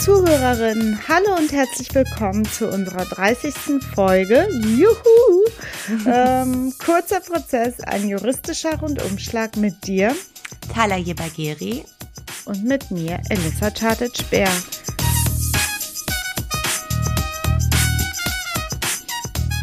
Zuhörerinnen, hallo und herzlich willkommen zu unserer 30. Folge. Juhu! ähm, kurzer Prozess, ein juristischer Rundumschlag mit dir. Thala Jebageri. Und mit mir, Elissa Chartic-Bär.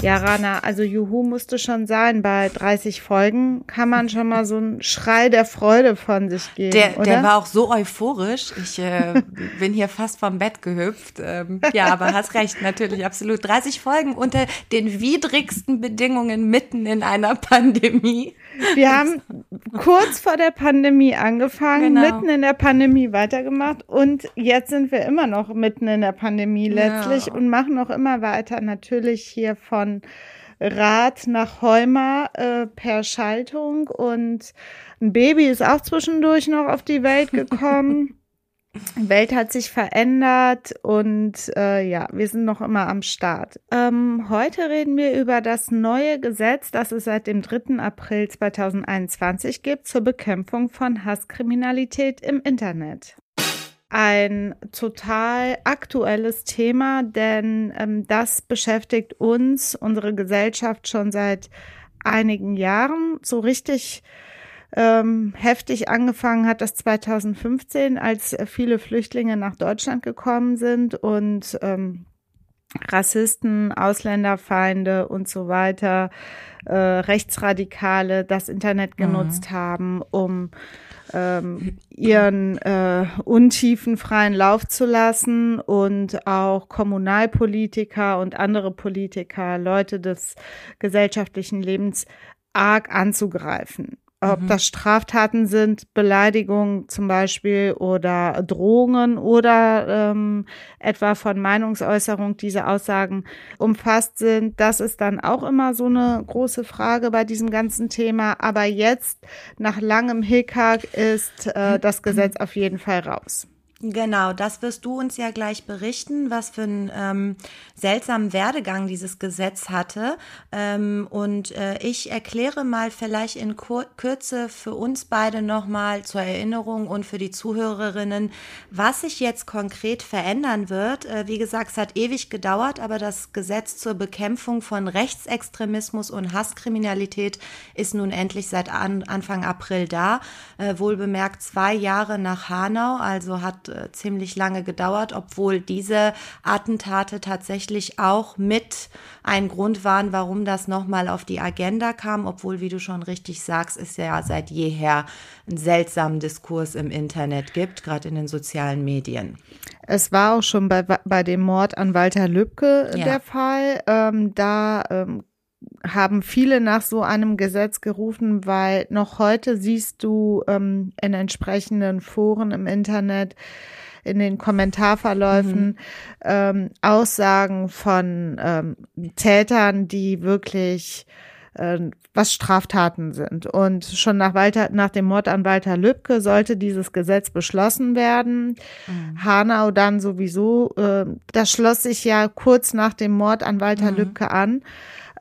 Ja, Rana, also Juhu musste schon sein. Bei 30 Folgen kann man schon mal so einen Schrei der Freude von sich geben. Der, oder? der war auch so euphorisch. Ich äh, bin hier fast vom Bett gehüpft. Ähm, ja, aber hast recht, natürlich, absolut. 30 Folgen unter den widrigsten Bedingungen mitten in einer Pandemie. Wir haben kurz vor der Pandemie angefangen, genau. mitten in der Pandemie weitergemacht und jetzt sind wir immer noch mitten in der Pandemie letztlich ja. und machen noch immer weiter. Natürlich hier von Rad nach Heuma äh, per Schaltung und ein Baby ist auch zwischendurch noch auf die Welt gekommen. Die Welt hat sich verändert und äh, ja, wir sind noch immer am Start. Ähm, heute reden wir über das neue Gesetz, das es seit dem 3. April 2021 gibt zur Bekämpfung von Hasskriminalität im Internet. Ein total aktuelles Thema, denn ähm, das beschäftigt uns, unsere Gesellschaft schon seit einigen Jahren so richtig ähm, heftig angefangen hat das 2015, als viele Flüchtlinge nach Deutschland gekommen sind und ähm, Rassisten, Ausländerfeinde und so weiter, äh, Rechtsradikale das Internet mhm. genutzt mhm. haben, um ähm, ihren äh, Untiefen freien Lauf zu lassen und auch Kommunalpolitiker und andere Politiker, Leute des gesellschaftlichen Lebens arg anzugreifen ob mhm. das Straftaten sind, Beleidigungen zum Beispiel oder Drohungen oder ähm, etwa von Meinungsäußerung diese Aussagen umfasst sind. Das ist dann auch immer so eine große Frage bei diesem ganzen Thema. Aber jetzt, nach langem Hickhack, ist äh, das Gesetz auf jeden Fall raus. Genau, das wirst du uns ja gleich berichten, was für einen ähm, seltsamen Werdegang dieses Gesetz hatte. Ähm, und äh, ich erkläre mal vielleicht in Kur Kürze für uns beide nochmal zur Erinnerung und für die Zuhörerinnen, was sich jetzt konkret verändern wird. Äh, wie gesagt, es hat ewig gedauert, aber das Gesetz zur Bekämpfung von Rechtsextremismus und Hasskriminalität ist nun endlich seit an Anfang April da. Äh, wohlbemerkt zwei Jahre nach Hanau, also hat äh, ziemlich lange gedauert, obwohl diese Attentate tatsächlich auch mit ein Grund waren, warum das nochmal auf die Agenda kam, obwohl, wie du schon richtig sagst, es ja seit jeher einen seltsamen Diskurs im Internet gibt, gerade in den sozialen Medien. Es war auch schon bei, bei dem Mord an Walter Lübcke ja. der Fall. Ähm, da ähm, haben viele nach so einem Gesetz gerufen, weil noch heute siehst du ähm, in entsprechenden Foren im Internet, in den Kommentarverläufen mhm. ähm, Aussagen von ähm, Tätern, die wirklich äh, was Straftaten sind. Und schon nach Walter, nach dem Mord an Walter Lübcke sollte dieses Gesetz beschlossen werden. Mhm. Hanau dann sowieso, äh, das schloss sich ja kurz nach dem Mord an Walter mhm. Lübcke an.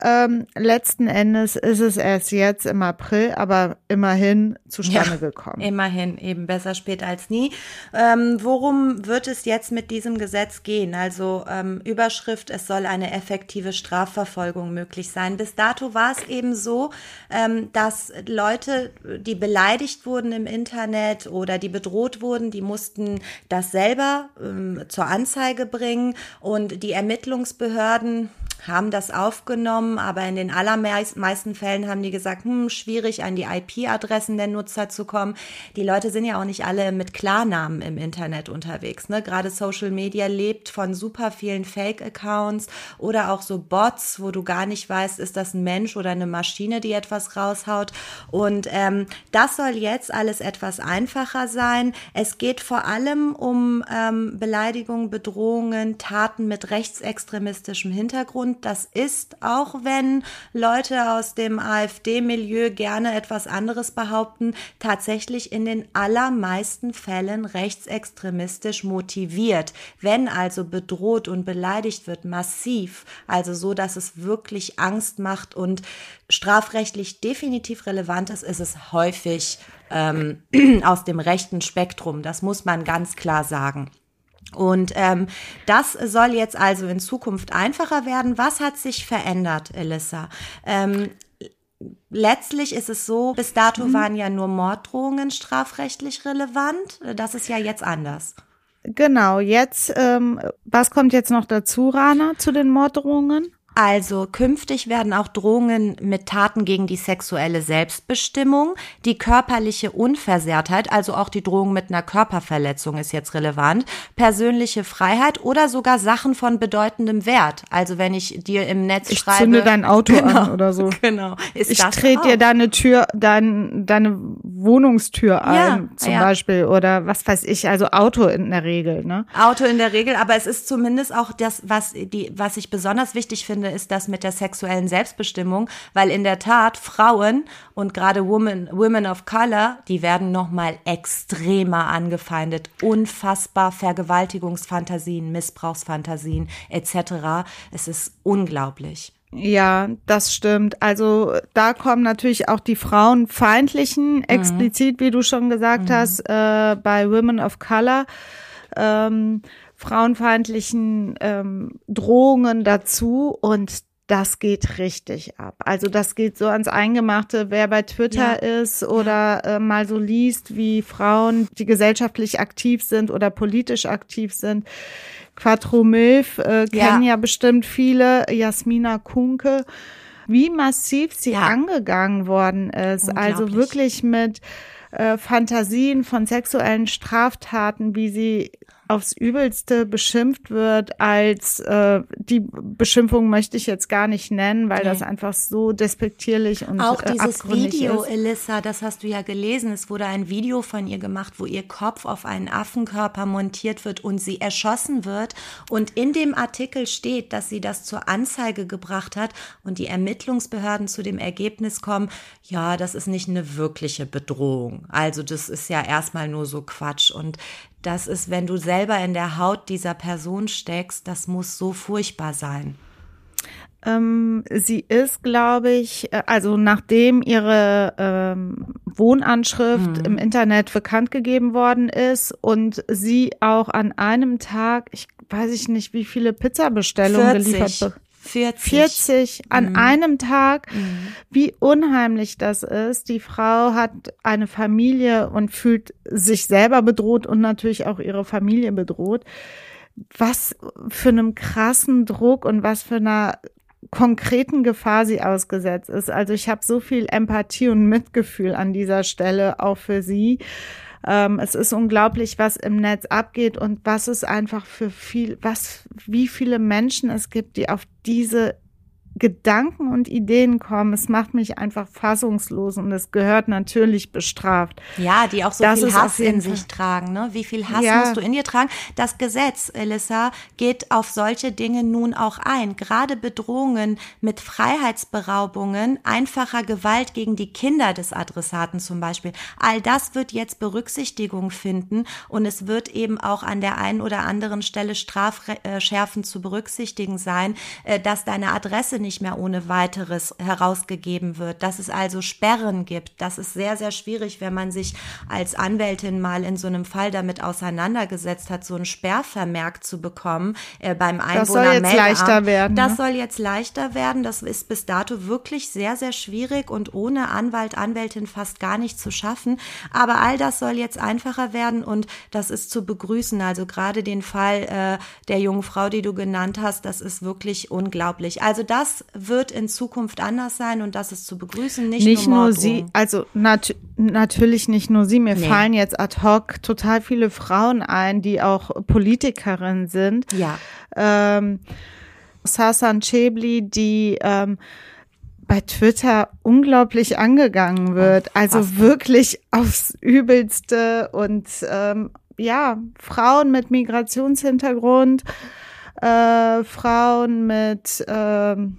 Ähm, letzten Endes ist es erst jetzt im April, aber immerhin zustande ja, gekommen. Immerhin, eben besser spät als nie. Ähm, worum wird es jetzt mit diesem Gesetz gehen? Also ähm, Überschrift, es soll eine effektive Strafverfolgung möglich sein. Bis dato war es eben so, ähm, dass Leute, die beleidigt wurden im Internet oder die bedroht wurden, die mussten das selber ähm, zur Anzeige bringen und die Ermittlungsbehörden haben das aufgenommen, aber in den allermeisten Fällen haben die gesagt, hm, schwierig an die IP-Adressen der Nutzer zu kommen. Die Leute sind ja auch nicht alle mit Klarnamen im Internet unterwegs. Ne? Gerade Social Media lebt von super vielen Fake-Accounts oder auch so Bots, wo du gar nicht weißt, ist das ein Mensch oder eine Maschine, die etwas raushaut. Und ähm, das soll jetzt alles etwas einfacher sein. Es geht vor allem um ähm, Beleidigungen, Bedrohungen, Taten mit rechtsextremistischem Hintergrund und das ist, auch wenn Leute aus dem AfD-Milieu gerne etwas anderes behaupten, tatsächlich in den allermeisten Fällen rechtsextremistisch motiviert. Wenn also bedroht und beleidigt wird, massiv, also so, dass es wirklich Angst macht und strafrechtlich definitiv relevant ist, ist es häufig ähm, aus dem rechten Spektrum. Das muss man ganz klar sagen. Und ähm, das soll jetzt also in Zukunft einfacher werden. Was hat sich verändert, Elissa? Ähm, letztlich ist es so, bis dato mhm. waren ja nur Morddrohungen strafrechtlich relevant. Das ist ja jetzt anders. Genau, jetzt, ähm, was kommt jetzt noch dazu, Rana, zu den Morddrohungen? Also künftig werden auch Drohungen mit Taten gegen die sexuelle Selbstbestimmung, die körperliche Unversehrtheit, also auch die Drohung mit einer Körperverletzung ist jetzt relevant, persönliche Freiheit oder sogar Sachen von bedeutendem Wert. Also wenn ich dir im Netz ich schreibe, zünde dein Auto genau, an oder so. Genau. Ist ich trete dir deine Tür, dein, deine Wohnungstür ein, ja, zum ja. Beispiel oder was weiß ich. Also Auto in der Regel, ne? Auto in der Regel, aber es ist zumindest auch das, was die, was ich besonders wichtig finde finde, ist das mit der sexuellen Selbstbestimmung, weil in der Tat Frauen und gerade Women, Women of Color, die werden nochmal extremer angefeindet. Unfassbar Vergewaltigungsfantasien, Missbrauchsfantasien etc. Es ist unglaublich. Ja, das stimmt. Also da kommen natürlich auch die frauenfeindlichen, mhm. explizit, wie du schon gesagt mhm. hast, äh, bei Women of Color. Ähm, frauenfeindlichen ähm, Drohungen dazu und das geht richtig ab. Also das geht so ans Eingemachte, wer bei Twitter ja. ist oder äh, mal so liest, wie Frauen, die gesellschaftlich aktiv sind oder politisch aktiv sind. Quattro Milf äh, kennen ja. ja bestimmt viele, Jasmina Kunke, wie massiv sie ja. angegangen worden ist. Also wirklich mit äh, Fantasien von sexuellen Straftaten, wie sie aufs Übelste beschimpft wird, als äh, die Beschimpfung möchte ich jetzt gar nicht nennen, weil okay. das einfach so despektierlich und auch dieses äh, Video, ist. Elissa, das hast du ja gelesen. Es wurde ein Video von ihr gemacht, wo ihr Kopf auf einen Affenkörper montiert wird und sie erschossen wird. Und in dem Artikel steht, dass sie das zur Anzeige gebracht hat und die Ermittlungsbehörden zu dem Ergebnis kommen, ja, das ist nicht eine wirkliche Bedrohung. Also das ist ja erstmal nur so Quatsch und das ist, wenn du selber in der Haut dieser Person steckst, das muss so furchtbar sein. Ähm, sie ist, glaube ich, äh, also nachdem ihre ähm, Wohnanschrift mhm. im Internet bekannt gegeben worden ist und sie auch an einem Tag, ich weiß ich nicht, wie viele Pizzabestellungen 40. geliefert 40. 40 an mhm. einem Tag. Mhm. Wie unheimlich das ist. Die Frau hat eine Familie und fühlt sich selber bedroht und natürlich auch ihre Familie bedroht. Was für einem krassen Druck und was für einer konkreten Gefahr sie ausgesetzt ist. Also ich habe so viel Empathie und Mitgefühl an dieser Stelle auch für sie. Ähm, es ist unglaublich, was im Netz abgeht und was es einfach für viel, was, wie viele Menschen es gibt, die auf diese Gedanken und Ideen kommen. Es macht mich einfach fassungslos und es gehört natürlich bestraft. Ja, die auch so das viel Hass in sich tragen. Ne? Wie viel Hass ja. musst du in dir tragen? Das Gesetz, Elissa, geht auf solche Dinge nun auch ein. Gerade Bedrohungen mit Freiheitsberaubungen, einfacher Gewalt gegen die Kinder des Adressaten zum Beispiel. All das wird jetzt Berücksichtigung finden und es wird eben auch an der einen oder anderen Stelle strafschärfend zu berücksichtigen sein, äh, dass deine Adresse nicht nicht mehr ohne weiteres herausgegeben wird, dass es also Sperren gibt. Das ist sehr, sehr schwierig, wenn man sich als Anwältin mal in so einem Fall damit auseinandergesetzt hat, so einen Sperrvermerk zu bekommen äh, beim Einwohner. Das soll jetzt leichter werden. Das ne? soll jetzt leichter werden. Das ist bis dato wirklich sehr, sehr schwierig und ohne Anwalt, Anwältin fast gar nicht zu schaffen. Aber all das soll jetzt einfacher werden und das ist zu begrüßen. Also gerade den Fall äh, der jungen Frau, die du genannt hast, das ist wirklich unglaublich. Also das wird in Zukunft anders sein und das ist zu begrüßen. Nicht, nicht nur, nur sie, also nat natürlich nicht nur sie. Mir nee. fallen jetzt ad hoc total viele Frauen ein, die auch Politikerinnen sind. Ja. Ähm, Sasan Chebli, die ähm, bei Twitter unglaublich angegangen wird. Oh, also wirklich aufs Übelste und ähm, ja, Frauen mit Migrationshintergrund, äh, Frauen mit ähm,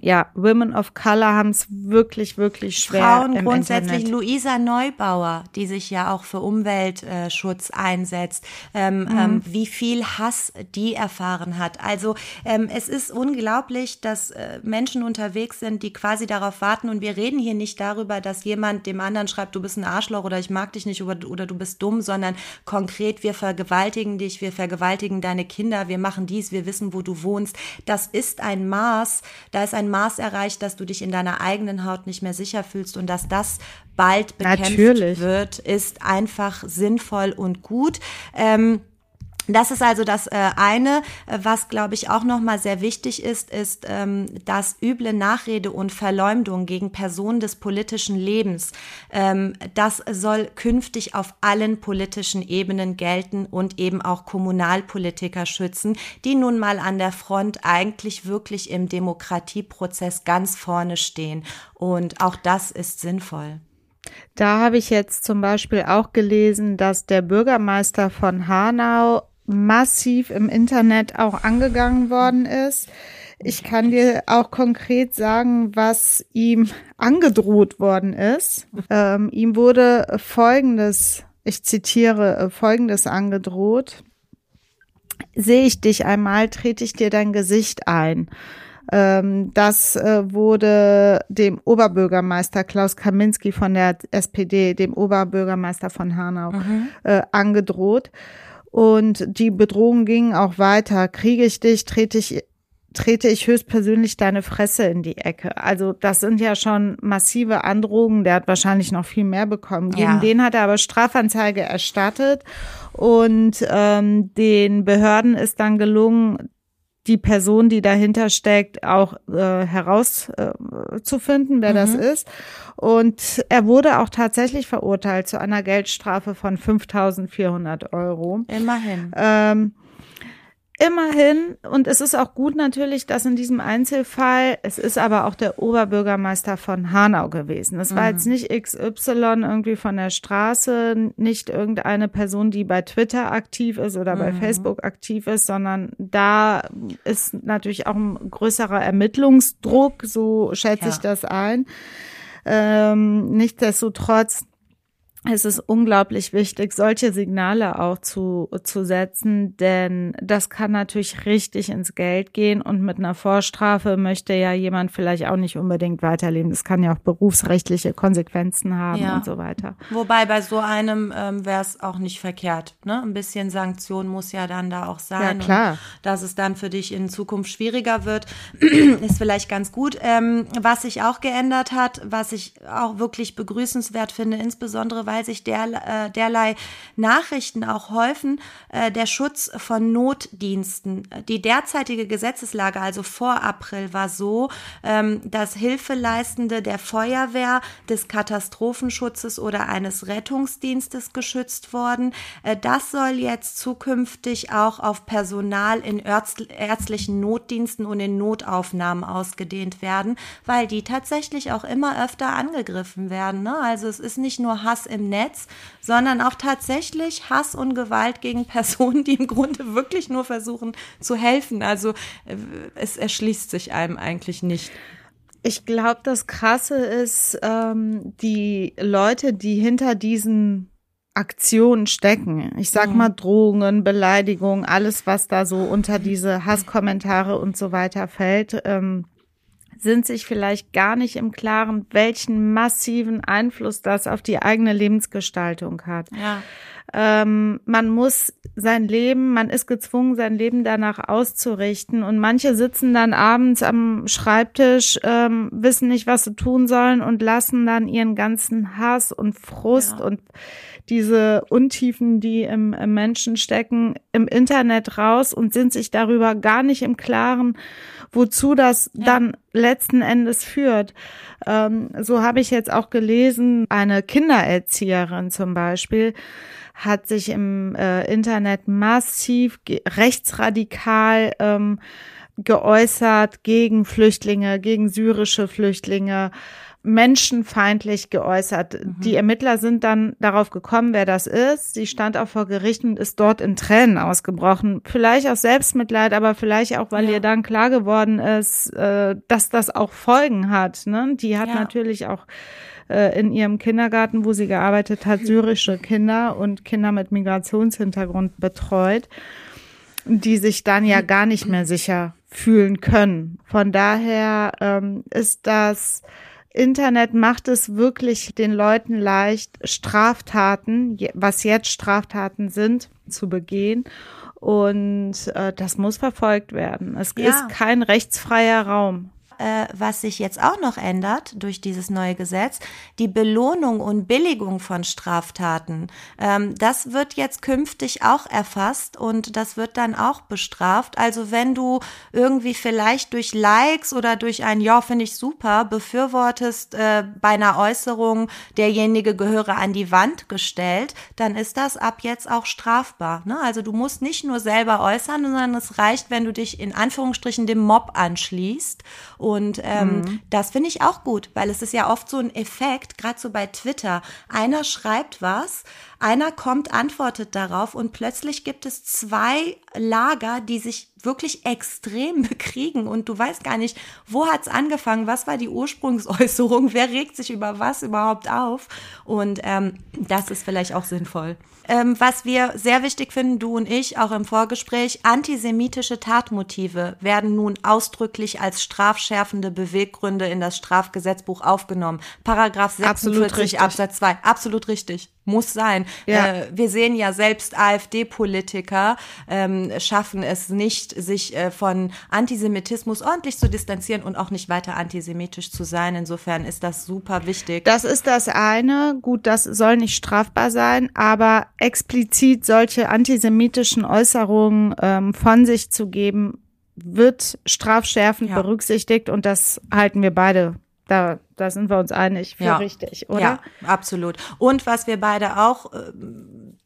ja, Women of Color haben es wirklich, wirklich schwer. Frauen im grundsätzlich, Internet. Luisa Neubauer, die sich ja auch für Umweltschutz einsetzt, ähm, mhm. ähm, wie viel Hass die erfahren hat. Also ähm, es ist unglaublich, dass äh, Menschen unterwegs sind, die quasi darauf warten und wir reden hier nicht darüber, dass jemand dem anderen schreibt, du bist ein Arschloch oder ich mag dich nicht oder, oder du bist dumm, sondern konkret, wir vergewaltigen dich, wir vergewaltigen deine Kinder, wir machen dies, wir wissen, wo du wohnst. Das ist ein Maß, da ist ein Maß erreicht, dass du dich in deiner eigenen Haut nicht mehr sicher fühlst und dass das bald bekämpft Natürlich. wird, ist einfach sinnvoll und gut. Ähm, das ist also das äh, eine, äh, was glaube ich auch noch mal sehr wichtig ist, ist, ähm, dass üble Nachrede und Verleumdung gegen Personen des politischen Lebens, ähm, das soll künftig auf allen politischen Ebenen gelten und eben auch Kommunalpolitiker schützen, die nun mal an der Front eigentlich wirklich im Demokratieprozess ganz vorne stehen. Und auch das ist sinnvoll. Da habe ich jetzt zum Beispiel auch gelesen, dass der Bürgermeister von Hanau massiv im Internet auch angegangen worden ist. Ich kann dir auch konkret sagen, was ihm angedroht worden ist. Ähm, ihm wurde Folgendes, ich zitiere, äh, Folgendes angedroht. Sehe ich dich einmal, trete ich dir dein Gesicht ein. Ähm, das äh, wurde dem Oberbürgermeister Klaus Kaminski von der SPD, dem Oberbürgermeister von Hanau, mhm. äh, angedroht. Und die Bedrohung ging auch weiter. Kriege ich dich, trete ich trete ich höchstpersönlich deine Fresse in die Ecke. Also das sind ja schon massive Androhungen. Der hat wahrscheinlich noch viel mehr bekommen. Gegen ja. den hat er aber Strafanzeige erstattet und ähm, den Behörden ist dann gelungen, die Person, die dahinter steckt, auch äh, herauszufinden, äh, wer mhm. das ist. Und er wurde auch tatsächlich verurteilt zu einer Geldstrafe von 5.400 Euro. Immerhin. Ähm, Immerhin, und es ist auch gut natürlich, dass in diesem Einzelfall, es ist aber auch der Oberbürgermeister von Hanau gewesen. Es war mhm. jetzt nicht XY irgendwie von der Straße, nicht irgendeine Person, die bei Twitter aktiv ist oder mhm. bei Facebook aktiv ist, sondern da ist natürlich auch ein größerer Ermittlungsdruck, so schätze ja. ich das ein. Ähm, nichtsdestotrotz es ist unglaublich wichtig, solche Signale auch zu, zu setzen, denn das kann natürlich richtig ins Geld gehen und mit einer Vorstrafe möchte ja jemand vielleicht auch nicht unbedingt weiterleben. Das kann ja auch berufsrechtliche Konsequenzen haben ja. und so weiter. Wobei bei so einem ähm, wäre es auch nicht verkehrt. Ne? Ein bisschen Sanktion muss ja dann da auch sein. Ja, klar. dass es dann für dich in Zukunft schwieriger wird, ist vielleicht ganz gut. Ähm, was sich auch geändert hat, was ich auch wirklich begrüßenswert finde, insbesondere weil sich der, äh, derlei Nachrichten auch häufen, äh, der Schutz von Notdiensten. Die derzeitige Gesetzeslage, also vor April, war so, ähm, dass Hilfeleistende der Feuerwehr, des Katastrophenschutzes oder eines Rettungsdienstes geschützt wurden. Äh, das soll jetzt zukünftig auch auf Personal in ärztlichen Notdiensten und in Notaufnahmen ausgedehnt werden, weil die tatsächlich auch immer öfter angegriffen werden. Ne? Also es ist nicht nur Hass im Netz, sondern auch tatsächlich Hass und Gewalt gegen Personen, die im Grunde wirklich nur versuchen zu helfen. Also äh, es erschließt sich einem eigentlich nicht. Ich glaube, das Krasse ist, ähm, die Leute, die hinter diesen Aktionen stecken. Ich sag mhm. mal Drohungen, Beleidigungen, alles, was da so unter diese Hasskommentare und so weiter fällt. Ähm, sind sich vielleicht gar nicht im Klaren, welchen massiven Einfluss das auf die eigene Lebensgestaltung hat. Ja. Ähm, man muss sein Leben, man ist gezwungen, sein Leben danach auszurichten. Und manche sitzen dann abends am Schreibtisch, ähm, wissen nicht, was sie tun sollen und lassen dann ihren ganzen Hass und Frust ja. und diese Untiefen, die im, im Menschen stecken, im Internet raus und sind sich darüber gar nicht im Klaren, wozu das ja. dann letzten Endes führt. Ähm, so habe ich jetzt auch gelesen, eine Kindererzieherin zum Beispiel hat sich im äh, Internet massiv rechtsradikal ähm, geäußert gegen Flüchtlinge, gegen syrische Flüchtlinge menschenfeindlich geäußert. Mhm. Die Ermittler sind dann darauf gekommen, wer das ist. Sie stand auch vor Gericht und ist dort in Tränen ausgebrochen. Vielleicht aus Selbstmitleid, aber vielleicht auch, weil ja. ihr dann klar geworden ist, äh, dass das auch Folgen hat. Ne? Die hat ja. natürlich auch äh, in ihrem Kindergarten, wo sie gearbeitet hat, syrische Kinder und Kinder mit Migrationshintergrund betreut, die sich dann ja gar nicht mehr sicher fühlen können. Von daher ähm, ist das Internet macht es wirklich den Leuten leicht, Straftaten, was jetzt Straftaten sind, zu begehen. Und äh, das muss verfolgt werden. Es ja. ist kein rechtsfreier Raum äh, was sich jetzt auch noch ändert durch dieses neue Gesetz, die Belohnung und Billigung von Straftaten. Ähm, das wird jetzt künftig auch erfasst und das wird dann auch bestraft. Also wenn du irgendwie vielleicht durch Likes oder durch ein Ja, finde ich super, befürwortest äh, bei einer Äußerung, derjenige gehöre an die Wand gestellt, dann ist das ab jetzt auch strafbar. Ne? Also du musst nicht nur selber äußern, sondern es reicht, wenn du dich in Anführungsstrichen dem Mob anschließt und ähm, mhm. das finde ich auch gut, weil es ist ja oft so ein Effekt, gerade so bei Twitter. Einer schreibt was, einer kommt, antwortet darauf und plötzlich gibt es zwei Lager, die sich wirklich extrem bekriegen und du weißt gar nicht, wo hat's angefangen, was war die Ursprungsäußerung, wer regt sich über was überhaupt auf und ähm, das ist vielleicht auch sinnvoll. Ähm, was wir sehr wichtig finden, du und ich, auch im Vorgespräch, antisemitische Tatmotive werden nun ausdrücklich als strafschärfende Beweggründe in das Strafgesetzbuch aufgenommen. Paragraph 46 Absatz 2. Absolut richtig muss sein. Ja. Äh, wir sehen ja selbst AfD-Politiker ähm, schaffen es nicht, sich äh, von Antisemitismus ordentlich zu distanzieren und auch nicht weiter antisemitisch zu sein. Insofern ist das super wichtig. Das ist das eine. Gut, das soll nicht strafbar sein, aber explizit solche antisemitischen Äußerungen ähm, von sich zu geben, wird strafschärfend ja. berücksichtigt und das halten wir beide da, da sind wir uns einig für ja. richtig, oder? Ja, absolut. Und was wir beide auch äh,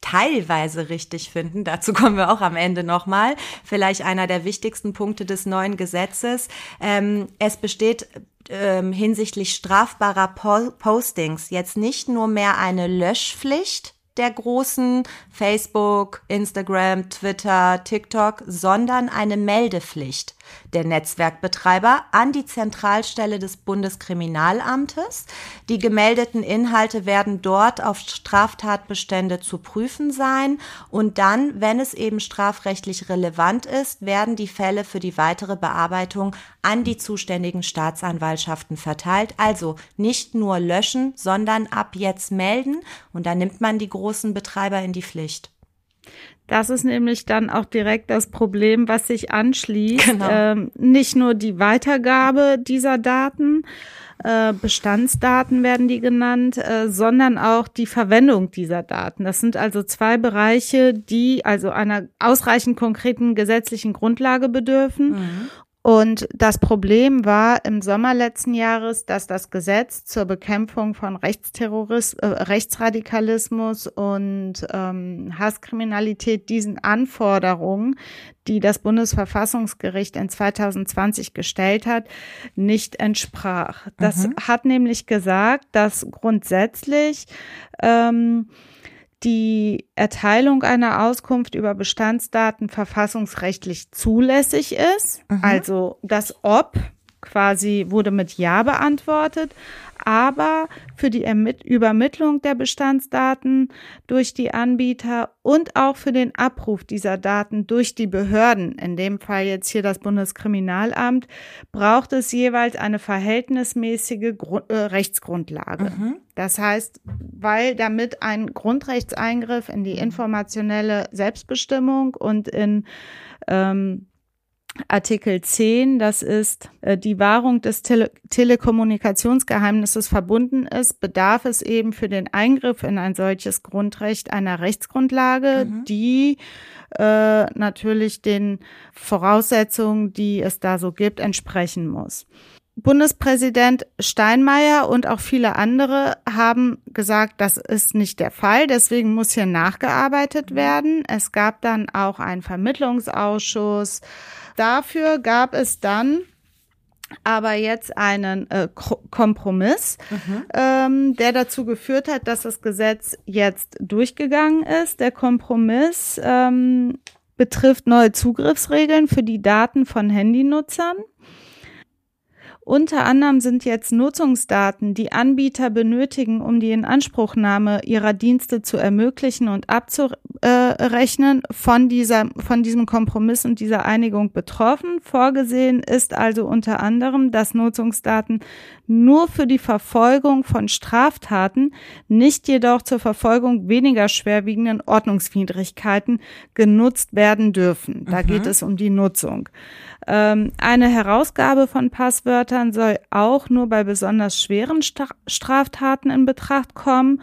teilweise richtig finden, dazu kommen wir auch am Ende nochmal, vielleicht einer der wichtigsten Punkte des neuen Gesetzes. Ähm, es besteht ähm, hinsichtlich strafbarer po Postings jetzt nicht nur mehr eine Löschpflicht, der großen Facebook, Instagram, Twitter, TikTok, sondern eine Meldepflicht der Netzwerkbetreiber an die Zentralstelle des Bundeskriminalamtes. Die gemeldeten Inhalte werden dort auf Straftatbestände zu prüfen sein und dann, wenn es eben strafrechtlich relevant ist, werden die Fälle für die weitere Bearbeitung an die zuständigen Staatsanwaltschaften verteilt. Also nicht nur löschen, sondern ab jetzt melden und dann nimmt man die großen Betreiber in die Pflicht. Das ist nämlich dann auch direkt das Problem, was sich anschließt. Genau. Ähm, nicht nur die Weitergabe dieser Daten, äh, Bestandsdaten werden die genannt, äh, sondern auch die Verwendung dieser Daten. Das sind also zwei Bereiche, die also einer ausreichend konkreten gesetzlichen Grundlage bedürfen. Mhm. Und das Problem war im Sommer letzten Jahres, dass das Gesetz zur Bekämpfung von Rechtsterrorismus, äh, Rechtsradikalismus und ähm, Hasskriminalität diesen Anforderungen, die das Bundesverfassungsgericht in 2020 gestellt hat, nicht entsprach. Das mhm. hat nämlich gesagt, dass grundsätzlich ähm, die Erteilung einer Auskunft über Bestandsdaten verfassungsrechtlich zulässig ist. Mhm. Also das Ob quasi wurde mit Ja beantwortet, aber für die Ermitt Übermittlung der Bestandsdaten durch die Anbieter und auch für den Abruf dieser Daten durch die Behörden, in dem Fall jetzt hier das Bundeskriminalamt, braucht es jeweils eine verhältnismäßige Grund äh, Rechtsgrundlage. Mhm. Das heißt, weil damit ein Grundrechtseingriff in die informationelle Selbstbestimmung und in ähm, Artikel 10, das ist äh, die Wahrung des Tele Telekommunikationsgeheimnisses verbunden ist, bedarf es eben für den Eingriff in ein solches Grundrecht einer Rechtsgrundlage, mhm. die äh, natürlich den Voraussetzungen, die es da so gibt, entsprechen muss. Bundespräsident Steinmeier und auch viele andere haben gesagt, das ist nicht der Fall. Deswegen muss hier nachgearbeitet werden. Es gab dann auch einen Vermittlungsausschuss. Dafür gab es dann aber jetzt einen äh, Kompromiss, mhm. ähm, der dazu geführt hat, dass das Gesetz jetzt durchgegangen ist. Der Kompromiss ähm, betrifft neue Zugriffsregeln für die Daten von Handynutzern. Unter anderem sind jetzt Nutzungsdaten, die Anbieter benötigen, um die Inanspruchnahme ihrer Dienste zu ermöglichen und abzurechnen, von dieser, von diesem Kompromiss und dieser Einigung betroffen. Vorgesehen ist also unter anderem, dass Nutzungsdaten nur für die Verfolgung von Straftaten, nicht jedoch zur Verfolgung weniger schwerwiegenden Ordnungswidrigkeiten genutzt werden dürfen. Da mhm. geht es um die Nutzung. Ähm, eine Herausgabe von Passwörtern soll auch nur bei besonders schweren Straftaten in Betracht kommen.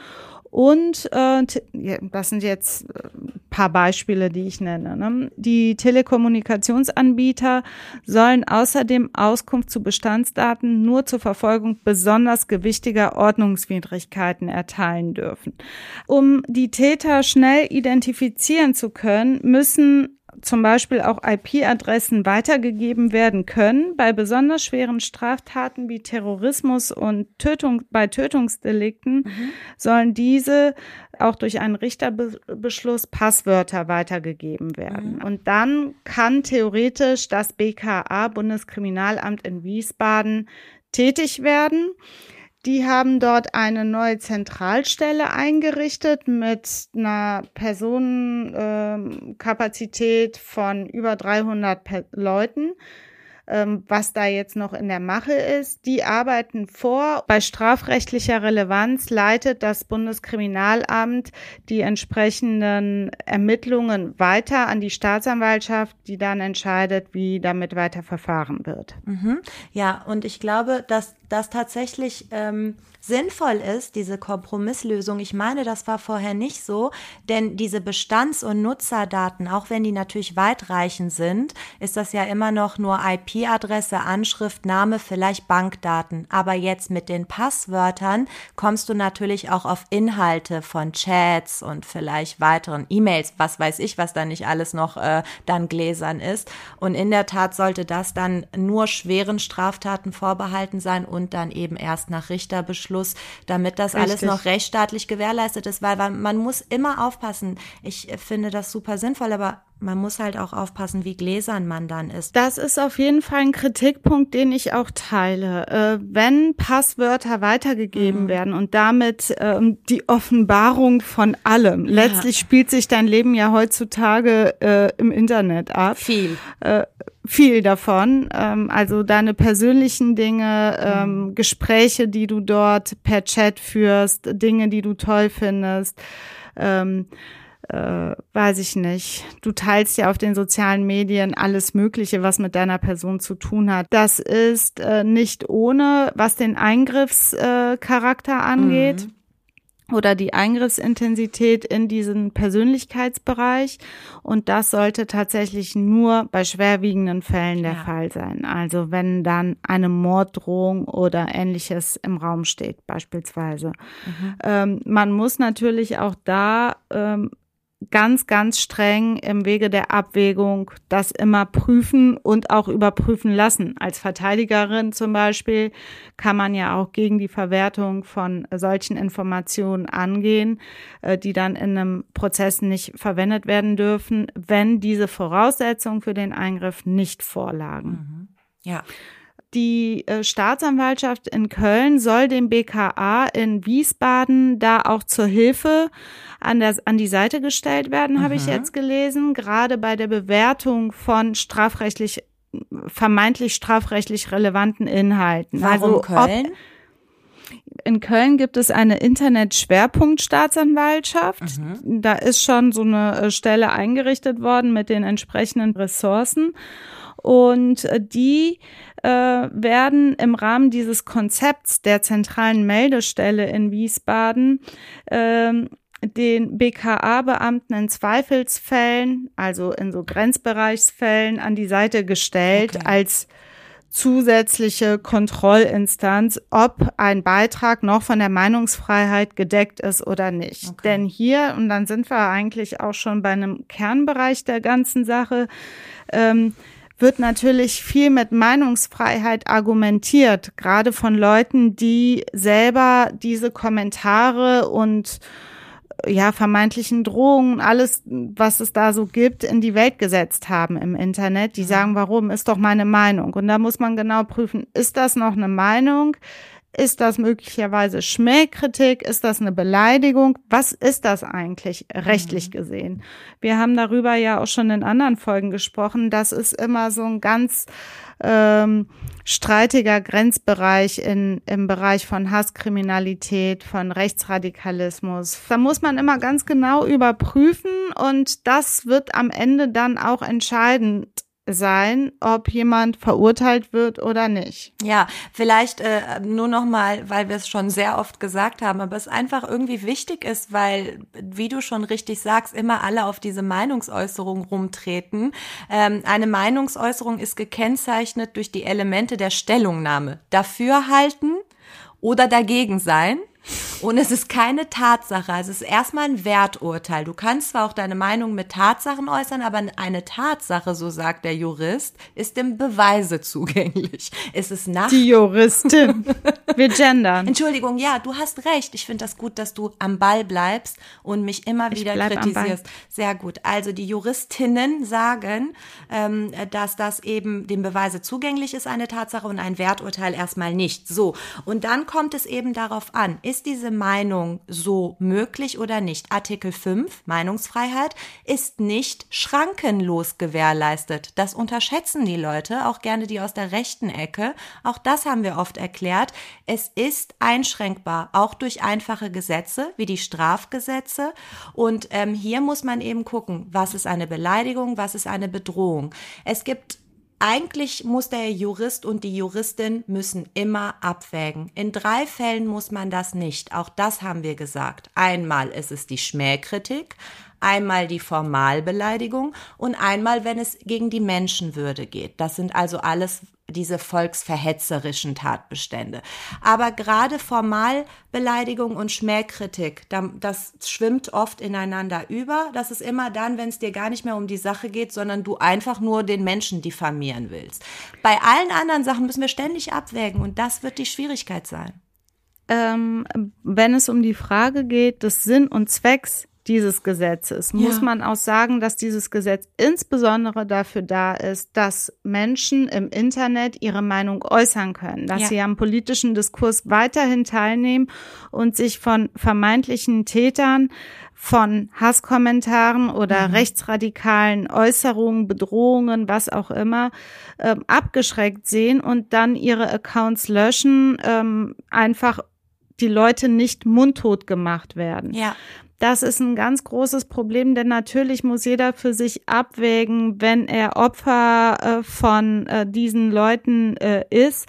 Und äh, das sind jetzt ein äh, paar Beispiele, die ich nenne. Ne? Die Telekommunikationsanbieter sollen außerdem Auskunft zu Bestandsdaten nur zur Verfolgung besonders gewichtiger Ordnungswidrigkeiten erteilen dürfen. Um die Täter schnell identifizieren zu können, müssen zum Beispiel auch IP-Adressen weitergegeben werden können. Bei besonders schweren Straftaten wie Terrorismus und Tötung, bei Tötungsdelikten mhm. sollen diese auch durch einen Richterbeschluss Passwörter weitergegeben werden. Mhm. Und dann kann theoretisch das BKA, Bundeskriminalamt in Wiesbaden, tätig werden. Die haben dort eine neue Zentralstelle eingerichtet mit einer Personenkapazität ähm, von über 300 Leuten was da jetzt noch in der Mache ist. Die arbeiten vor. Bei strafrechtlicher Relevanz leitet das Bundeskriminalamt die entsprechenden Ermittlungen weiter an die Staatsanwaltschaft, die dann entscheidet, wie damit weiter verfahren wird. Mhm. Ja, und ich glaube, dass das tatsächlich ähm, sinnvoll ist, diese Kompromisslösung. Ich meine, das war vorher nicht so, denn diese Bestands- und Nutzerdaten, auch wenn die natürlich weitreichend sind, ist das ja immer noch nur IP-Adresse, Anschrift, Name, vielleicht Bankdaten. Aber jetzt mit den Passwörtern kommst du natürlich auch auf Inhalte von Chats und vielleicht weiteren E-Mails, was weiß ich, was da nicht alles noch äh, dann gläsern ist. Und in der Tat sollte das dann nur schweren Straftaten vorbehalten sein und dann eben erst nach Richterbeschluss Schluss, damit das Richtig. alles noch rechtsstaatlich gewährleistet ist, weil, man muss immer aufpassen. Ich finde das super sinnvoll, aber man muss halt auch aufpassen, wie gläsern man dann ist. Das ist auf jeden Fall ein Kritikpunkt, den ich auch teile. Äh, wenn Passwörter weitergegeben mhm. werden und damit ähm, die Offenbarung von allem, ja. letztlich spielt sich dein Leben ja heutzutage äh, im Internet ab. Viel. Viel davon. Ähm, also deine persönlichen Dinge, ähm, mhm. Gespräche, die du dort per Chat führst, Dinge, die du toll findest. Ähm, äh, weiß ich nicht. Du teilst ja auf den sozialen Medien alles Mögliche, was mit deiner Person zu tun hat. Das ist äh, nicht ohne, was den Eingriffscharakter äh, angeht. Mhm oder die Eingriffsintensität in diesen Persönlichkeitsbereich. Und das sollte tatsächlich nur bei schwerwiegenden Fällen der ja. Fall sein. Also wenn dann eine Morddrohung oder ähnliches im Raum steht, beispielsweise. Mhm. Ähm, man muss natürlich auch da ähm, ganz, ganz streng im Wege der Abwägung das immer prüfen und auch überprüfen lassen. Als Verteidigerin zum Beispiel kann man ja auch gegen die Verwertung von solchen Informationen angehen, äh, die dann in einem Prozess nicht verwendet werden dürfen, wenn diese Voraussetzungen für den Eingriff nicht vorlagen. Mhm. Ja. Die äh, Staatsanwaltschaft in Köln soll dem BKA in Wiesbaden da auch zur Hilfe an, der, an die Seite gestellt werden, habe ich jetzt gelesen, gerade bei der Bewertung von strafrechtlich vermeintlich strafrechtlich relevanten Inhalten. Warum also Köln? Ob, in Köln gibt es eine Internet-Schwerpunkt-Staatsanwaltschaft. Mhm. Da ist schon so eine äh, Stelle eingerichtet worden mit den entsprechenden Ressourcen. Und äh, die äh, werden im Rahmen dieses Konzepts der zentralen Meldestelle in Wiesbaden äh, den BKA-Beamten in Zweifelsfällen, also in so Grenzbereichsfällen, an die Seite gestellt okay. als zusätzliche Kontrollinstanz, ob ein Beitrag noch von der Meinungsfreiheit gedeckt ist oder nicht. Okay. Denn hier, und dann sind wir eigentlich auch schon bei einem Kernbereich der ganzen Sache, ähm, wird natürlich viel mit Meinungsfreiheit argumentiert, gerade von Leuten, die selber diese Kommentare und ja, vermeintlichen Drohungen, alles, was es da so gibt, in die Welt gesetzt haben im Internet. Die mhm. sagen, warum, ist doch meine Meinung. Und da muss man genau prüfen, ist das noch eine Meinung? Ist das möglicherweise Schmähkritik? Ist das eine Beleidigung? Was ist das eigentlich rechtlich mhm. gesehen? Wir haben darüber ja auch schon in anderen Folgen gesprochen. Das ist immer so ein ganz ähm, streitiger Grenzbereich in, im Bereich von Hasskriminalität, von Rechtsradikalismus. Da muss man immer ganz genau überprüfen und das wird am Ende dann auch entscheidend sein, ob jemand verurteilt wird oder nicht. Ja, vielleicht äh, nur noch mal, weil wir es schon sehr oft gesagt haben, aber es einfach irgendwie wichtig ist, weil, wie du schon richtig sagst, immer alle auf diese Meinungsäußerung rumtreten. Ähm, eine Meinungsäußerung ist gekennzeichnet durch die Elemente der Stellungnahme. Dafür halten oder dagegen sein. Und es ist keine Tatsache. Also es ist erstmal ein Werturteil. Du kannst zwar auch deine Meinung mit Tatsachen äußern, aber eine Tatsache, so sagt der Jurist, ist dem Beweise zugänglich. Es ist nach. Die Juristin. Wir gendern. Entschuldigung, ja, du hast recht. Ich finde das gut, dass du am Ball bleibst und mich immer wieder kritisierst. Sehr gut. Also die Juristinnen sagen, ähm, dass das eben dem Beweise zugänglich ist, eine Tatsache und ein Werturteil erstmal nicht. So. Und dann kommt es eben darauf an, ist diese Meinung so möglich oder nicht? Artikel 5, Meinungsfreiheit, ist nicht schrankenlos gewährleistet. Das unterschätzen die Leute, auch gerne die aus der rechten Ecke. Auch das haben wir oft erklärt. Es ist einschränkbar, auch durch einfache Gesetze wie die Strafgesetze. Und ähm, hier muss man eben gucken, was ist eine Beleidigung, was ist eine Bedrohung. Es gibt eigentlich muss der Jurist und die Juristin müssen immer abwägen. In drei Fällen muss man das nicht. Auch das haben wir gesagt. Einmal ist es die Schmähkritik, einmal die Formalbeleidigung und einmal, wenn es gegen die Menschenwürde geht. Das sind also alles diese volksverhetzerischen Tatbestände. Aber gerade Formalbeleidigung und Schmähkritik, das schwimmt oft ineinander über. Das ist immer dann, wenn es dir gar nicht mehr um die Sache geht, sondern du einfach nur den Menschen diffamieren willst. Bei allen anderen Sachen müssen wir ständig abwägen und das wird die Schwierigkeit sein. Ähm, wenn es um die Frage geht des Sinn und Zwecks dieses Gesetzes muss ja. man auch sagen, dass dieses Gesetz insbesondere dafür da ist, dass Menschen im Internet ihre Meinung äußern können, dass ja. sie am politischen Diskurs weiterhin teilnehmen und sich von vermeintlichen Tätern von Hasskommentaren oder mhm. rechtsradikalen Äußerungen, Bedrohungen, was auch immer, ähm, abgeschreckt sehen und dann ihre Accounts löschen, ähm, einfach die Leute nicht mundtot gemacht werden. Ja. Das ist ein ganz großes Problem, denn natürlich muss jeder für sich abwägen, wenn er Opfer äh, von äh, diesen Leuten äh, ist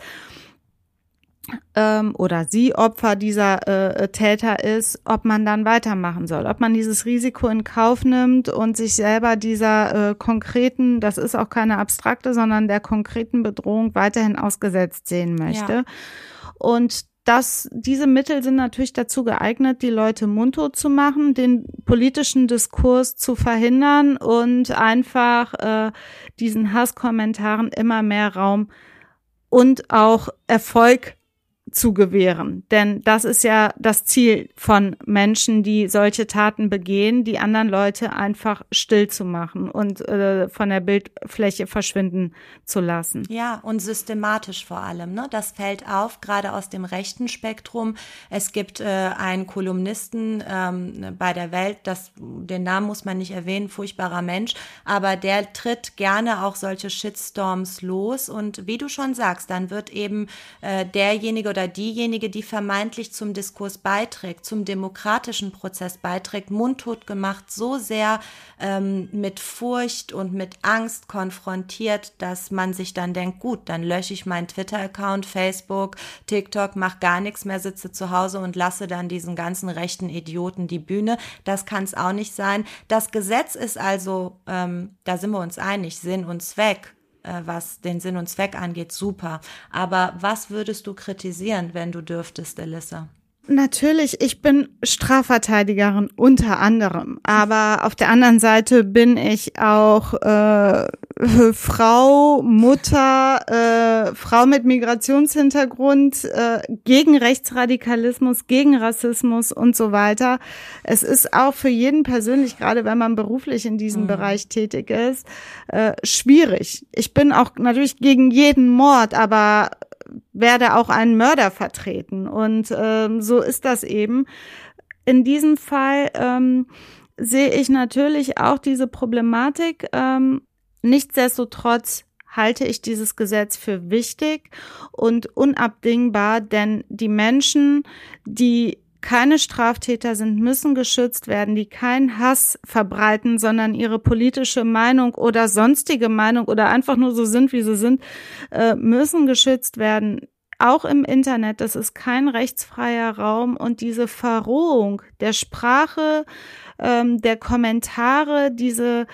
ähm, oder sie Opfer dieser äh, Täter ist, ob man dann weitermachen soll, ob man dieses Risiko in Kauf nimmt und sich selber dieser äh, konkreten, das ist auch keine abstrakte, sondern der konkreten Bedrohung weiterhin ausgesetzt sehen möchte. Ja. Und das, diese Mittel sind natürlich dazu geeignet, die Leute mundtot zu machen, den politischen Diskurs zu verhindern und einfach äh, diesen Hasskommentaren immer mehr Raum und auch Erfolg zu gewähren. Denn das ist ja das Ziel von Menschen, die solche Taten begehen, die anderen Leute einfach still zu machen und äh, von der Bildfläche verschwinden zu lassen. Ja, und systematisch vor allem. Ne? Das fällt auf, gerade aus dem rechten Spektrum. Es gibt äh, einen Kolumnisten ähm, bei der Welt, das, den Namen muss man nicht erwähnen, furchtbarer Mensch, aber der tritt gerne auch solche Shitstorms los. Und wie du schon sagst, dann wird eben äh, derjenige oder oder diejenige, die vermeintlich zum Diskurs beiträgt, zum demokratischen Prozess beiträgt, mundtot gemacht, so sehr ähm, mit Furcht und mit Angst konfrontiert, dass man sich dann denkt, gut, dann lösche ich meinen Twitter-Account, Facebook, TikTok, mach gar nichts mehr, sitze zu Hause und lasse dann diesen ganzen rechten Idioten die Bühne. Das kann es auch nicht sein. Das Gesetz ist also, ähm, da sind wir uns einig, Sinn und Zweck was den Sinn und Zweck angeht, super. Aber was würdest du kritisieren, wenn du dürftest, Elissa? Natürlich, ich bin Strafverteidigerin unter anderem, aber auf der anderen Seite bin ich auch äh, Frau, Mutter, äh, Frau mit Migrationshintergrund, äh, gegen Rechtsradikalismus, gegen Rassismus und so weiter. Es ist auch für jeden persönlich, gerade wenn man beruflich in diesem mhm. Bereich tätig ist, äh, schwierig. Ich bin auch natürlich gegen jeden Mord, aber werde auch einen Mörder vertreten. Und ähm, so ist das eben. In diesem Fall ähm, sehe ich natürlich auch diese Problematik. Ähm, nichtsdestotrotz halte ich dieses Gesetz für wichtig und unabdingbar, denn die Menschen, die keine Straftäter sind, müssen geschützt werden, die keinen Hass verbreiten, sondern ihre politische Meinung oder sonstige Meinung oder einfach nur so sind, wie sie sind, äh, müssen geschützt werden. Auch im Internet, das ist kein rechtsfreier Raum und diese Verrohung der Sprache, ähm, der Kommentare, diese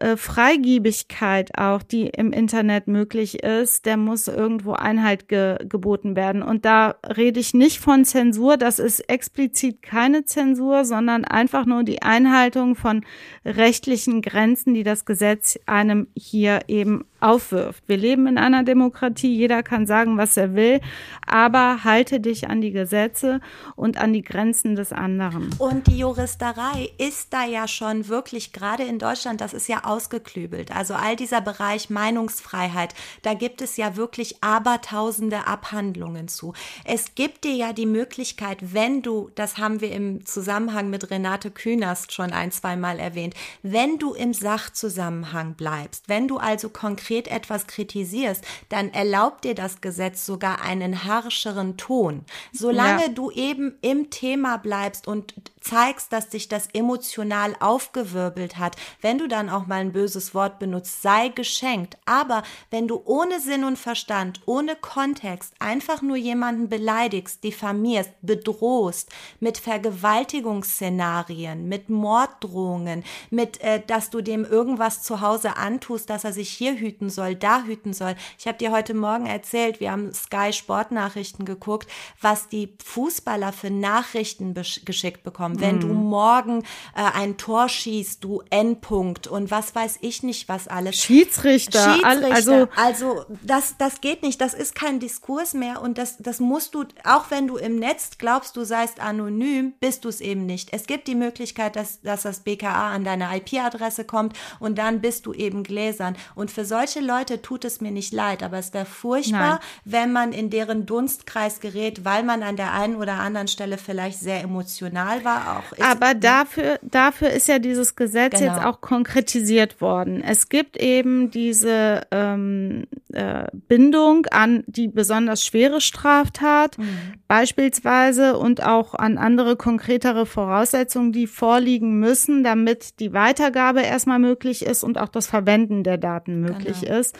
äh, Freigiebigkeit auch, die im Internet möglich ist, der muss irgendwo Einhalt ge geboten werden. Und da rede ich nicht von Zensur, das ist explizit keine Zensur, sondern einfach nur die Einhaltung von rechtlichen Grenzen, die das Gesetz einem hier eben aufwirft. Wir leben in einer Demokratie, jeder kann sagen, was er will, aber halte dich an die Gesetze und an die Grenzen des anderen. Und die Juristerei ist da ja schon wirklich, gerade in Deutschland, das ist ja ausgeklügelt. Also all dieser Bereich Meinungsfreiheit, da gibt es ja wirklich abertausende Abhandlungen zu. Es gibt dir ja die Möglichkeit, wenn du, das haben wir im Zusammenhang mit Renate Künast schon ein, zwei Mal erwähnt, wenn du im Sachzusammenhang bleibst, wenn du also konkret etwas kritisierst, dann erlaubt dir das Gesetz sogar einen harscheren Ton. Solange ja. du eben im Thema bleibst und zeigst, dass dich das emotional aufgewirbelt hat, wenn du dann auch mal ein böses Wort benutzt, sei geschenkt. Aber wenn du ohne Sinn und Verstand, ohne Kontext einfach nur jemanden beleidigst, diffamierst, bedrohst, mit Vergewaltigungsszenarien, mit Morddrohungen, mit, äh, dass du dem irgendwas zu Hause antust, dass er sich hier hüten soll, da hüten soll. Ich habe dir heute Morgen erzählt, wir haben Sky Sportnachrichten geguckt, was die Fußballer für Nachrichten geschickt bekommen. Wenn du mhm. morgen äh, ein Tor schießt, du Endpunkt und was weiß ich nicht, was alles. Schiedsrichter. Schiedsrichter. Also, also das, das geht nicht. Das ist kein Diskurs mehr und das, das musst du, auch wenn du im Netz glaubst, du seist anonym, bist du es eben nicht. Es gibt die Möglichkeit, dass, dass das BKA an deine IP-Adresse kommt und dann bist du eben gläsern. Und für solche Leute tut es mir nicht leid, aber es wäre furchtbar, Nein. wenn man in deren Dunstkreis gerät, weil man an der einen oder anderen Stelle vielleicht sehr emotional war auch. Aber dafür, dafür ist ja dieses Gesetz genau. jetzt auch konkretisiert worden. Es gibt eben diese ähm, äh, Bindung an die besonders schwere Straftat mhm. beispielsweise und auch an andere konkretere Voraussetzungen, die vorliegen müssen, damit die Weitergabe erstmal möglich ist und auch das Verwenden der Daten möglich genau. ist.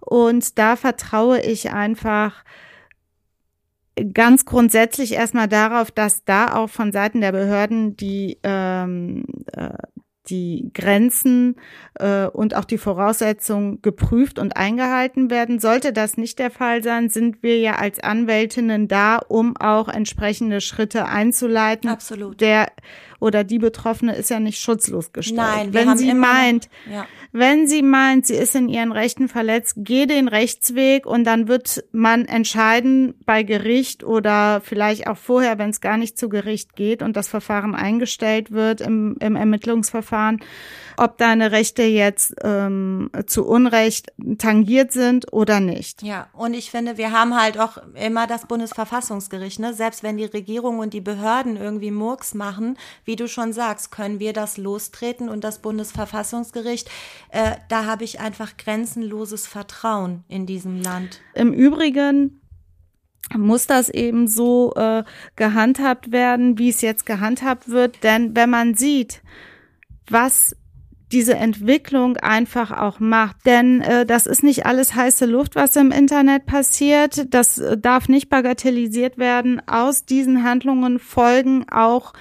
Und da vertraue ich einfach ganz grundsätzlich erstmal darauf, dass da auch von Seiten der Behörden die ähm, äh, die Grenzen äh, und auch die Voraussetzungen geprüft und eingehalten werden. Sollte das nicht der Fall sein, sind wir ja als Anwältinnen da, um auch entsprechende Schritte einzuleiten. Absolut. Der oder die Betroffene ist ja nicht schutzlos gestellt. Nein, wenn sie meint, ja. wenn sie meint, sie ist in ihren Rechten verletzt, geh den Rechtsweg und dann wird man entscheiden bei Gericht oder vielleicht auch vorher, wenn es gar nicht zu Gericht geht und das Verfahren eingestellt wird im, im Ermittlungsverfahren, ob deine Rechte jetzt ähm, zu Unrecht tangiert sind oder nicht. Ja, und ich finde, wir haben halt auch immer das Bundesverfassungsgericht, ne? Selbst wenn die Regierung und die Behörden irgendwie Murks machen, wie du schon sagst, können wir das lostreten und das Bundesverfassungsgericht, äh, da habe ich einfach grenzenloses Vertrauen in diesem Land. Im Übrigen muss das eben so äh, gehandhabt werden, wie es jetzt gehandhabt wird. Denn wenn man sieht, was diese Entwicklung einfach auch macht. Denn äh, das ist nicht alles heiße Luft, was im Internet passiert. Das äh, darf nicht bagatellisiert werden. Aus diesen Handlungen folgen auch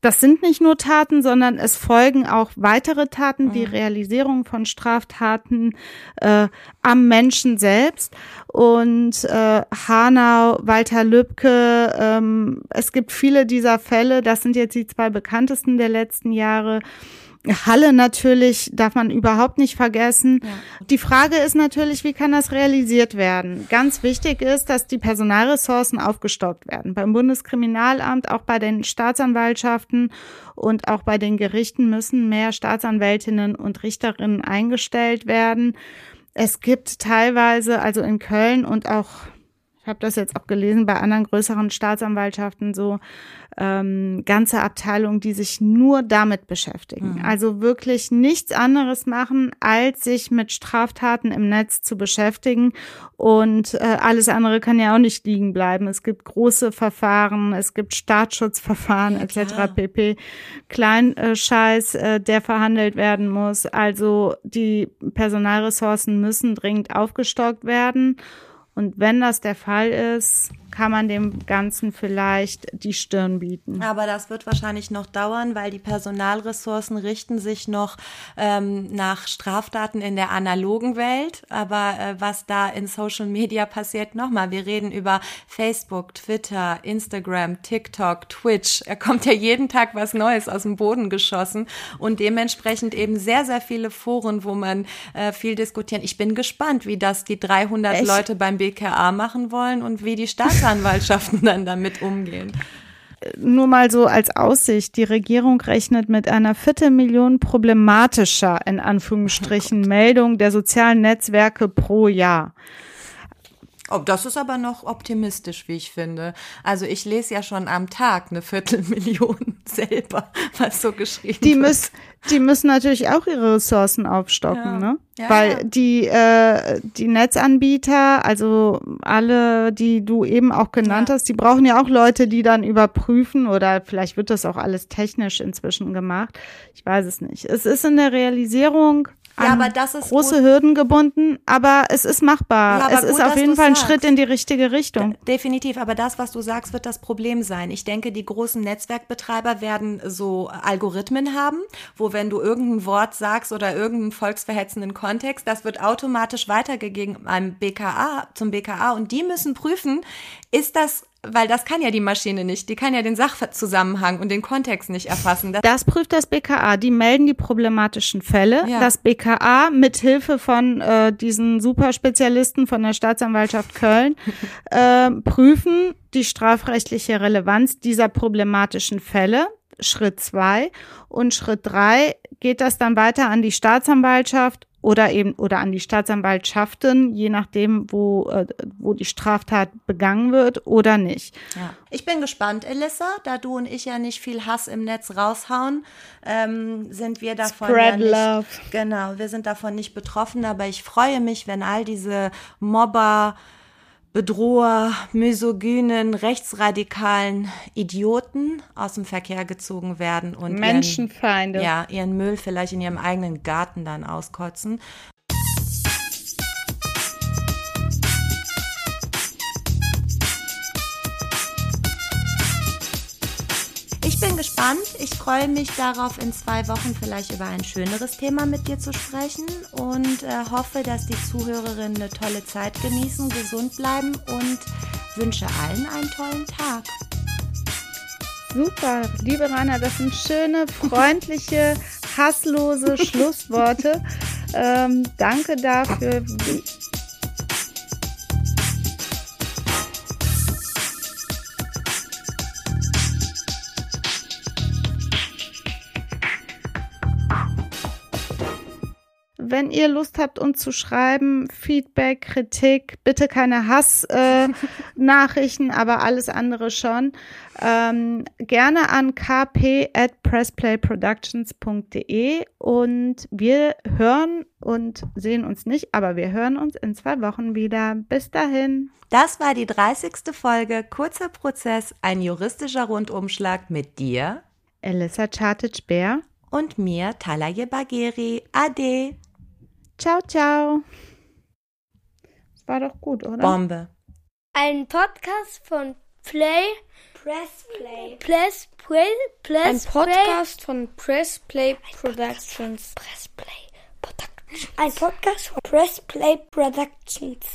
das sind nicht nur Taten, sondern es folgen auch weitere Taten, die mhm. Realisierung von Straftaten äh, am Menschen selbst. Und äh, Hanau, Walter Lübcke, ähm, es gibt viele dieser Fälle, das sind jetzt die zwei bekanntesten der letzten Jahre. Halle natürlich darf man überhaupt nicht vergessen. Ja. Die Frage ist natürlich, wie kann das realisiert werden? Ganz wichtig ist, dass die Personalressourcen aufgestockt werden. Beim Bundeskriminalamt, auch bei den Staatsanwaltschaften und auch bei den Gerichten müssen mehr Staatsanwältinnen und Richterinnen eingestellt werden. Es gibt teilweise, also in Köln und auch habe das jetzt auch gelesen bei anderen größeren Staatsanwaltschaften so ähm, ganze Abteilungen, die sich nur damit beschäftigen. Mhm. Also wirklich nichts anderes machen, als sich mit Straftaten im Netz zu beschäftigen. Und äh, alles andere kann ja auch nicht liegen bleiben. Es gibt große Verfahren, es gibt Staatsschutzverfahren ja, etc. pp. Kleinscheiß, äh, der verhandelt werden muss. Also die Personalressourcen müssen dringend aufgestockt werden. Und wenn das der Fall ist, kann man dem Ganzen vielleicht die Stirn bieten. Aber das wird wahrscheinlich noch dauern, weil die Personalressourcen richten sich noch ähm, nach Straftaten in der analogen Welt. Aber äh, was da in Social Media passiert, nochmal, wir reden über Facebook, Twitter, Instagram, TikTok, Twitch. Er kommt ja jeden Tag was Neues aus dem Boden geschossen und dementsprechend eben sehr, sehr viele Foren, wo man äh, viel diskutieren. Ich bin gespannt, wie das die 300 Echt? Leute beim BKA machen wollen und wie die Staats Staatsanwaltschaften dann damit umgehen. Nur mal so als Aussicht. Die Regierung rechnet mit einer Viertelmillion problematischer, in Anführungsstrichen, Meldungen der sozialen Netzwerke pro Jahr. Oh, das ist aber noch optimistisch, wie ich finde. Also ich lese ja schon am Tag eine Viertelmillion selber, was so geschrieben die wird. Müssen, die müssen natürlich auch ihre Ressourcen aufstocken, ja. ne? Ja, Weil ja. die, äh, die Netzanbieter, also alle, die du eben auch genannt hast, die brauchen ja auch Leute, die dann überprüfen oder vielleicht wird das auch alles technisch inzwischen gemacht. Ich weiß es nicht. Es ist in der Realisierung ja, aber das ist große gut. Hürden gebunden, aber es ist machbar. Ja, es gut, ist auf jeden Fall ein sagst. Schritt in die richtige Richtung. Definitiv, aber das, was du sagst, wird das Problem sein. Ich denke, die großen Netzwerkbetreiber werden so Algorithmen haben, wo wenn du irgendein Wort sagst oder irgendeinen volksverhetzenden Kontext, das wird automatisch weitergegeben beim BKA, zum BKA und die müssen prüfen, ist das weil das kann ja die Maschine nicht. Die kann ja den Sachzusammenhang und den Kontext nicht erfassen. Das, das prüft das BKA. Die melden die problematischen Fälle. Ja. Das BKA mit Hilfe von äh, diesen Superspezialisten von der Staatsanwaltschaft Köln äh, prüfen die strafrechtliche Relevanz dieser problematischen Fälle. Schritt zwei. Und Schritt drei geht das dann weiter an die Staatsanwaltschaft oder eben oder an die Staatsanwaltschaften, je nachdem, wo, äh, wo die Straftat begangen wird oder nicht. Ja. Ich bin gespannt, Elissa, da du und ich ja nicht viel Hass im Netz raushauen, ähm, sind wir davon Spread ja nicht, love. genau, wir sind davon nicht betroffen, aber ich freue mich, wenn all diese Mobber Bedroher, misogynen, rechtsradikalen Idioten aus dem Verkehr gezogen werden und Menschenfeinde. Ihren, ja, ihren Müll vielleicht in ihrem eigenen Garten dann auskotzen. Gespannt. Ich freue mich darauf, in zwei Wochen vielleicht über ein schöneres Thema mit dir zu sprechen und äh, hoffe, dass die Zuhörerinnen eine tolle Zeit genießen, gesund bleiben und wünsche allen einen tollen Tag. Super, liebe Rainer, das sind schöne, freundliche, hasslose Schlussworte. Ähm, danke dafür. Wenn ihr Lust habt, uns zu schreiben, Feedback, Kritik, bitte keine Hassnachrichten, äh, aber alles andere schon, ähm, gerne an kp at pressplayproductions.de und wir hören und sehen uns nicht, aber wir hören uns in zwei Wochen wieder. Bis dahin. Das war die 30. Folge Kurzer Prozess, ein juristischer Rundumschlag mit dir, Elissa Chartic-Bär und mir, Talaye Bagheri. Ade. Ciao, ciao. Das war doch gut, oder? Bombe. Ein Podcast von Play. Press Play. Press Play. Press Ein Podcast von Press Play Productions. Press Play Ein Podcast von Press Play Productions.